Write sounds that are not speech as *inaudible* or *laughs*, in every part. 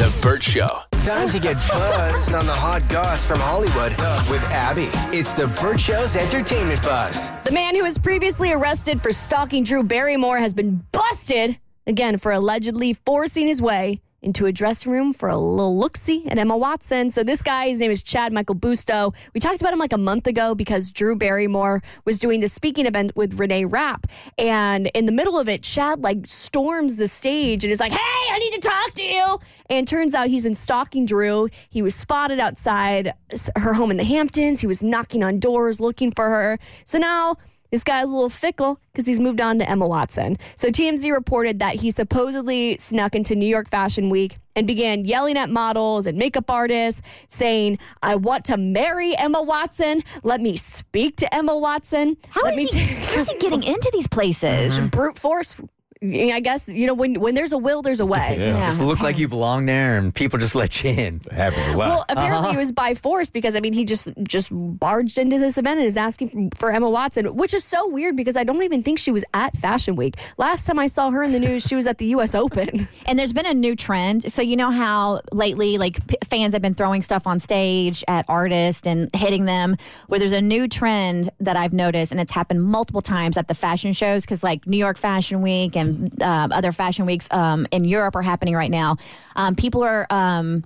The Burt Show. Time to get buzzed on the hot goss from Hollywood with Abby. It's the Burt Show's entertainment buzz. The man who was previously arrested for stalking Drew Barrymore has been busted again for allegedly forcing his way into a dressing room for a little look-see at Emma Watson. So this guy, his name is Chad Michael Busto. We talked about him like a month ago because Drew Barrymore was doing the speaking event with Renee Rapp. And in the middle of it, Chad like storms the stage and is like, hey, I need to talk to you. And turns out he's been stalking Drew. He was spotted outside her home in the Hamptons. He was knocking on doors looking for her. So now this guy's a little fickle because he's moved on to Emma Watson. So TMZ reported that he supposedly snuck into New York Fashion Week and began yelling at models and makeup artists, saying, I want to marry Emma Watson. Let me speak to Emma Watson. How Let is me he, how is he getting *laughs* into these places? brute force. I guess, you know, when, when there's a will, there's a way. Yeah. Just look like you belong there, and people just let you in. It happens a lot. Well, apparently uh-huh. it was by force because I mean he just just barged into this event and is asking for Emma Watson, which is so weird because I don't even think she was at Fashion Week. Last time I saw her in the news, she was at the U.S. Open. *laughs* And there's been a new trend. So you know how lately, like p- fans have been throwing stuff on stage at artists and hitting them. Where there's a new trend that I've noticed, and it's happened multiple times at the fashion shows, because like New York Fashion Week and uh, other fashion weeks um, in Europe are happening right now. Um, people are. Um,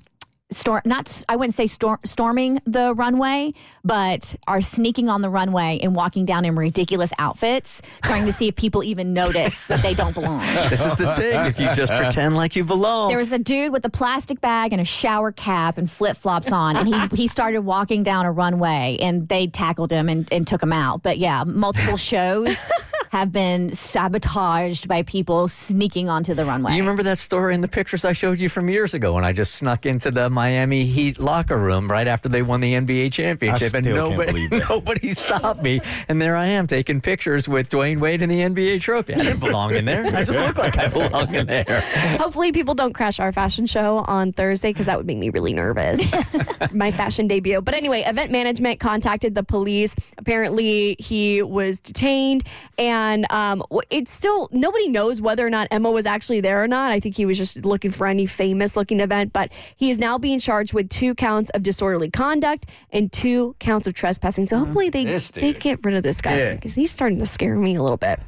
Storm, not I wouldn't say storm, storming the runway, but are sneaking on the runway and walking down in ridiculous outfits, trying to see if people even notice that they don't belong. *laughs* This is the thing. If you just pretend like you belong, There was a dude with a plastic bag and a shower cap and flip flops on, and he, he started walking down a runway, and they tackled him and, and took him out. But yeah, multiple shows have been sabotaged by people sneaking onto the runway. You remember that story in the pictures I showed you from years ago when I just snuck into the Miami Heat locker room right after they won the NBA championship and still can't nobody believe *laughs* nobody stopped me and there I am taking pictures with Dwyane Wade and the NBA trophy. I didn't belong in there. I just look like I belong in there. Hopefully, people don't crash our fashion show on Thursday because that would make me really nervous. *laughs* My fashion debut. But anyway, event management contacted the police. Apparently, he was detained, and um, it's still nobody knows whether or not Emma was actually there or not. I think he was just looking for any famous looking event, but he is now being charged with two counts of disorderly conduct and two counts of trespassing. So hopefully, they they get rid of this guy Yeah. because he's starting to scare me a little bit.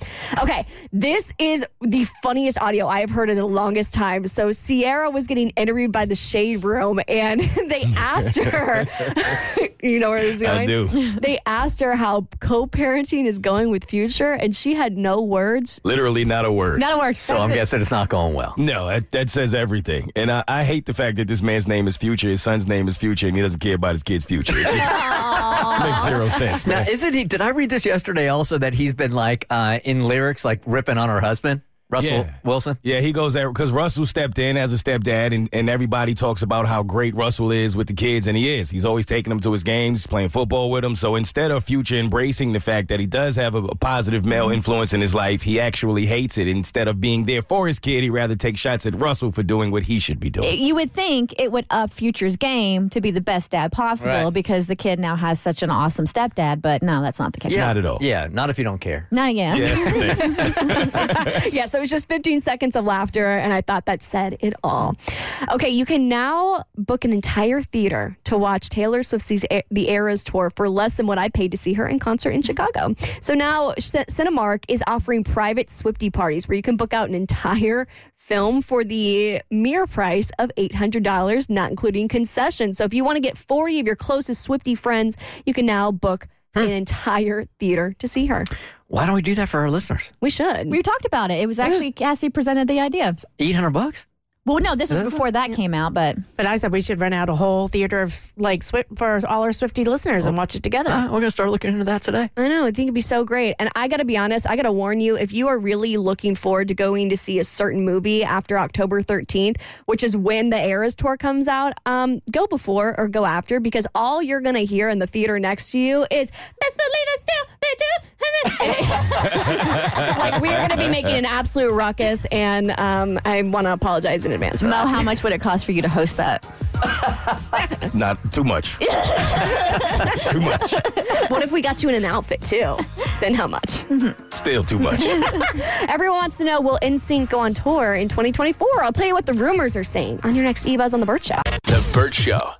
Okay, this is the funniest audio I have heard in the longest time. So Ciara was getting interviewed by the Shade Room, and *laughs* they asked *laughs* her, *laughs* you know where this is going? I do. They asked her how co-parenting is going with Future, and she had no words. Literally not a word. Not a word. So I'm guessing it's not going well. no, that, that says everything. And I, I hate the fact that this man's name is Future, his son's name is Future, and he doesn't care about his kid's future. It just makes zero sense, Now, man. isn't he? Did I read this yesterday also that he's been like uh, in lyrics like ripping on her husband, Russell Yeah. Wilson? Yeah, he goes there because Russell stepped in as a stepdad, and, and everybody talks about how great Russell is with the kids, and he is. He's always taking them to his games, playing football with them. So instead of Future embracing the fact that he does have a, a positive male influence in his life, he actually hates it. Instead of being there for his kid, he rather take shots at Russell for doing what he should be doing. you would think it would up Future's game to be the best dad possible Right. because the kid now has such an awesome stepdad, but no, that's not the case. Not at all. Yeah, not if you don't care. Not again. Yeah, that's the thing. *laughs* *laughs* yeah, so it was just 15 seconds of laughter, and I thought that said it all. Okay, you can now book an entire theater to watch Taylor Swift's The Eras tour for less than what I paid to see her in concert in Chicago. So now Cinemark is offering private Swiftie parties where you can book out an entire film for the mere price of $800, not including concessions. So if you want to get 40 of your closest Swiftie friends, you can now book an entire theater to see her. Why don't we do that for our listeners? We should. We talked about it. It was actually Cassie presented the idea. Eight hundred bucks. Well, no, this was before that came out, but But I said we should rent out a whole theater of like Swift for all our Swiftie listeners and watch it together. Uh, we're gonna start looking into that today. I know. I think it'd be so great. And I got to be honest, I got to warn you if you are really looking forward to going to see a certain movie after October 13th, which is when the Eras tour comes out, um, go before or go after because all you're going to hear in the theater next to you is best believe it still, *laughs* like we are going to be making an absolute ruckus, and um, I want to apologize in advance for Mo, that. how much would it cost for you to host that? *laughs* Not too much. *laughs* too much. What if we got you in an outfit too? Then how much? Still too much. Everyone wants to know will NSYNC go on tour in 2024? I'll tell you what the rumors are saying on your next E-Buzz on the Burt Show. The Burt Show.